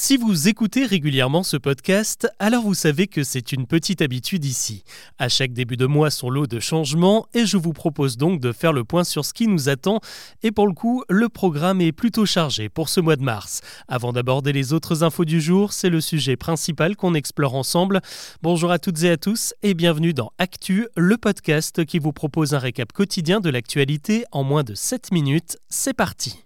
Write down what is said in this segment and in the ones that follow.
Si vous écoutez régulièrement ce podcast, alors vous savez que c'est une petite habitude ici. À chaque début de mois, son lot de changements et je vous propose donc de faire le point sur ce qui nous attend. Et pour le coup, le programme est plutôt chargé pour ce mois de mars. Avant d'aborder les autres infos du jour, c'est le sujet principal qu'on explore ensemble. Bonjour à toutes et à tous et bienvenue dans Actu, le podcast qui vous propose un récap quotidien de l'actualité en moins de 7 minutes. C'est parti.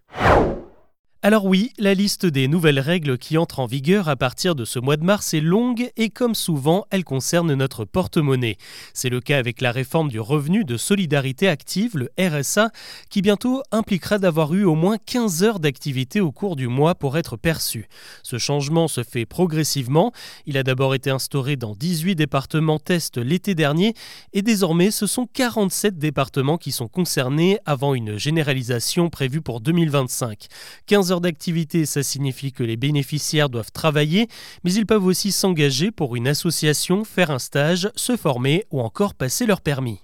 Alors oui, la liste des nouvelles règles qui entrent en vigueur à partir de ce mois de mars est longue et comme souvent, elle concerne notre porte-monnaie. C'est le cas avec la réforme du revenu de solidarité active, le RSA, qui bientôt impliquera d'avoir eu au moins 15 heures d'activité au cours du mois pour être perçu. Ce changement se fait progressivement. Il a d'abord été instauré dans 18 départements tests l'été dernier et désormais ce sont 47 départements qui sont concernés avant une généralisation prévue pour 2025. 15 d'activité, ça signifie que les bénéficiaires doivent travailler, mais ils peuvent aussi s'engager pour une association, faire un stage, se former ou encore passer leur permis.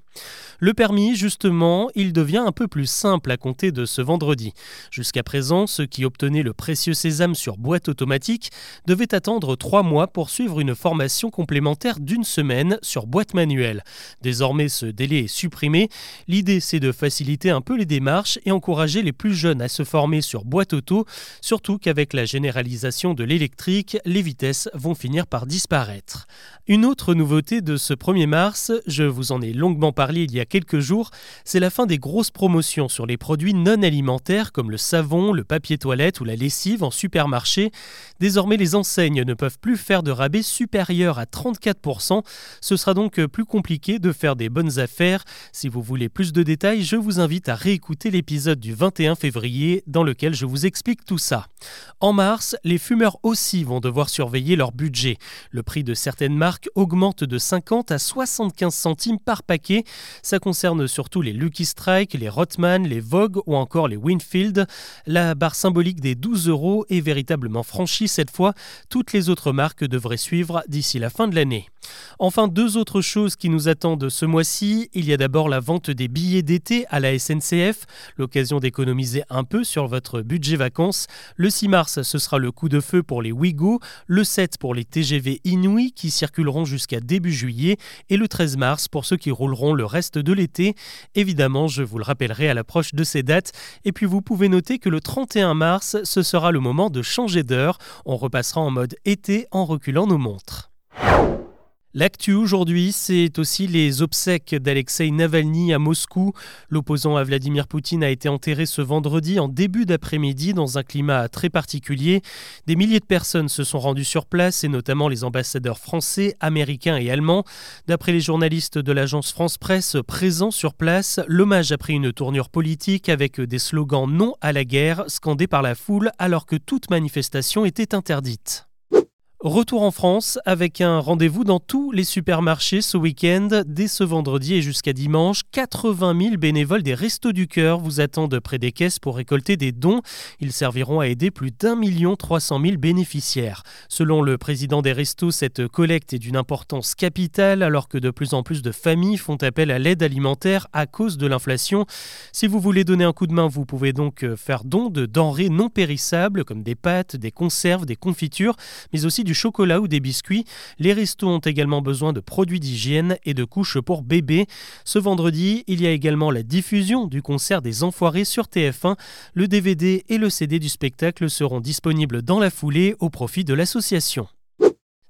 Le permis, justement, il devient un peu plus simple à compter de ce vendredi. Jusqu'à présent, ceux qui obtenaient le précieux sésame sur boîte automatique devaient attendre trois mois pour suivre une formation complémentaire d'une semaine sur boîte manuelle. Désormais, ce délai est supprimé. L'idée, c'est de faciliter un peu les démarches et encourager les plus jeunes à se former sur boîte auto, surtout qu'avec la généralisation de l'électrique, les vitesses vont finir par disparaître. Une autre nouveauté de ce 1er mars, je vous en ai longuement parlé il y a quelques jours, c'est la fin des grosses promotions sur les produits non alimentaires comme le savon, le papier toilette ou la lessive en supermarché. Désormais, les enseignes ne peuvent plus faire de rabais supérieurs à 34%. Ce sera donc plus compliqué de faire des bonnes affaires. Si vous voulez plus de détails, je vous invite à réécouter l'épisode du 21 février dans lequel je vous explique tout ça. En mars, les fumeurs aussi vont devoir surveiller leur budget. Le prix de certaines marques augmente de 50 à 75 centimes par paquet. Ça concerne surtout les Lucky Strike, les Rotman, les Vogue ou encore les Winfield. La barre symbolique des 12 euros est véritablement franchie cette fois. Toutes les autres marques devraient suivre d'ici la fin de l'année. Enfin, deux autres choses qui nous attendent ce mois-ci. Il y a d'abord la vente des billets d'été à la SNCF, l'occasion d'économiser un peu sur votre budget vacances. Le 6 mars, ce sera le coup de feu pour les Ouigo, le 7 pour les TGV Inouï qui circuleront jusqu'à début juillet et le 13 mars pour ceux qui rouleront le reste de l'été. Évidemment, je vous le rappellerai à l'approche de ces dates. Et puis vous pouvez noter que le 31 mars, ce sera le moment de changer d'heure. On repassera en mode été en reculant nos montres. L'actu aujourd'hui, c'est aussi les obsèques d'Alexei Navalny à Moscou. L'opposant à Vladimir Poutine a été enterré ce vendredi en début d'après-midi dans un climat très particulier. Des milliers de personnes se sont rendues sur place et notamment les ambassadeurs français, américains et allemands. D'après les journalistes de l'agence France Presse présents sur place, l'hommage a pris une tournure politique avec des slogans non à la guerre scandés par la foule alors que toute manifestation était interdite. Retour en France avec un rendez-vous dans tous les supermarchés ce week-end. Dès ce vendredi et jusqu'à dimanche, 80 000 bénévoles des Restos du Cœur vous attendent près des caisses pour récolter des dons. Ils serviront à aider plus d'un million trois cent mille bénéficiaires. Selon le président des Restos, cette collecte est d'une importance capitale alors que de plus en plus de familles font appel à l'aide alimentaire à cause de l'inflation. Si vous voulez donner un coup de main, vous pouvez donc faire don de denrées non périssables comme des pâtes, des conserves, des confitures, mais aussi du chocolat ou des biscuits. Les restos ont également besoin de produits d'hygiène et de couches pour bébés. Ce vendredi, il y a également la diffusion du concert des Enfoirés sur TF1. Le DVD et le CD du spectacle seront disponibles dans la foulée au profit de l'association.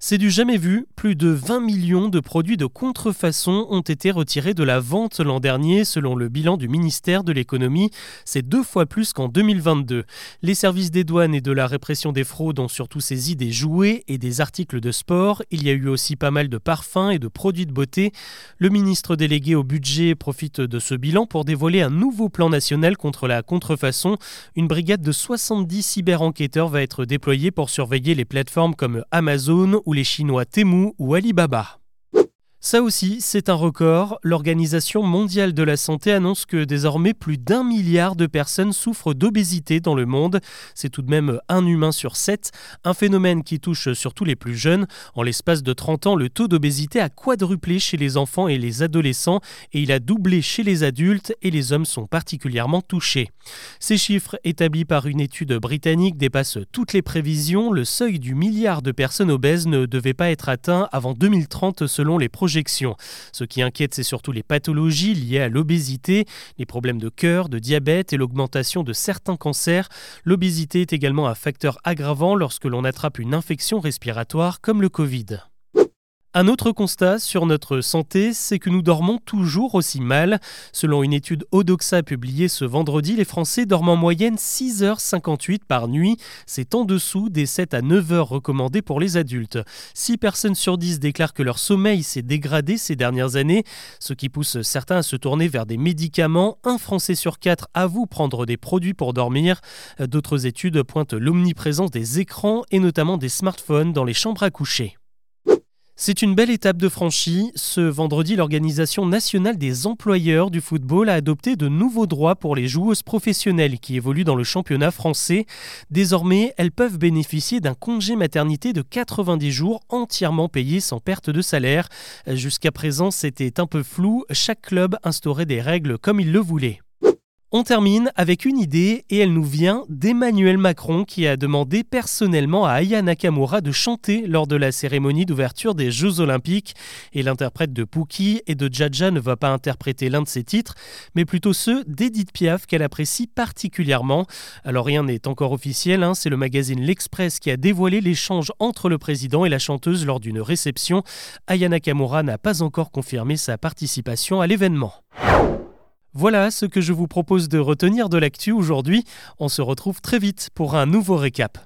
C'est du jamais vu, plus de 20 millions de produits de contrefaçon ont été retirés de la vente l'an dernier selon le bilan du ministère de l'économie. C'est deux fois plus qu'en 2022. Les services des douanes et de la répression des fraudes ont surtout saisi des jouets et des articles de sport. Il y a eu aussi pas mal de parfums et de produits de beauté. Le ministre délégué au budget profite de ce bilan pour dévoiler un nouveau plan national contre la contrefaçon. Une brigade de 70 cyber-enquêteurs va être déployée pour surveiller les plateformes comme Amazon ou les Chinois Temu ou Alibaba. Ça aussi, c'est un record. L'Organisation mondiale de la santé annonce que désormais plus d'un milliard de personnes souffrent d'obésité dans le monde. C'est tout de même un humain sur sept, un phénomène qui touche surtout les plus jeunes. En l'espace de 30 ans, le taux d'obésité a quadruplé chez les enfants et les adolescents et il a doublé chez les adultes et les hommes sont particulièrement touchés. Ces chiffres établis par une étude britannique dépassent toutes les prévisions. Le seuil du milliard de personnes obèses ne devait pas être atteint avant 2030 selon les projets ce qui inquiète, c'est surtout les pathologies liées à l'obésité, les problèmes de cœur, de diabète et l'augmentation de certains cancers. L'obésité est également un facteur aggravant lorsque l'on attrape une infection respiratoire comme le Covid. Un autre constat sur notre santé, c'est que nous dormons toujours aussi mal. Selon une étude Odoxa publiée ce vendredi, les Français dorment en moyenne 6h58 par nuit. C'est en dessous des 7 à 9 heures recommandées pour les adultes. 6 personnes sur 10 déclarent que leur sommeil s'est dégradé ces dernières années, ce qui pousse certains à se tourner vers des médicaments. Un Français sur 4 avoue prendre des produits pour dormir. D'autres études pointent l'omniprésence des écrans et notamment des smartphones dans les chambres à coucher. C'est une belle étape de franchie. Ce vendredi, l'Organisation nationale des employeurs du football a adopté de nouveaux droits pour les joueuses professionnelles qui évoluent dans le championnat français. Désormais, elles peuvent bénéficier d'un congé maternité de 90 jours entièrement payé sans perte de salaire. Jusqu'à présent, c'était un peu flou. Chaque club instaurait des règles comme il le voulait. On termine avec une idée et elle nous vient d'Emmanuel Macron qui a demandé personnellement à Aya Nakamura de chanter lors de la cérémonie d'ouverture des Jeux Olympiques. Et l'interprète de Pookie et de Jaja ne va pas interpréter l'un de ses titres, mais plutôt ceux d'Edith Piaf qu'elle apprécie particulièrement. Alors rien n'est encore officiel, hein, c'est le magazine L'Express qui a dévoilé l'échange entre le président et la chanteuse lors d'une réception. Aya Nakamura n'a pas encore confirmé sa participation à l'événement. Voilà ce que je vous propose de retenir de l'actu aujourd'hui. On se retrouve très vite pour un nouveau récap.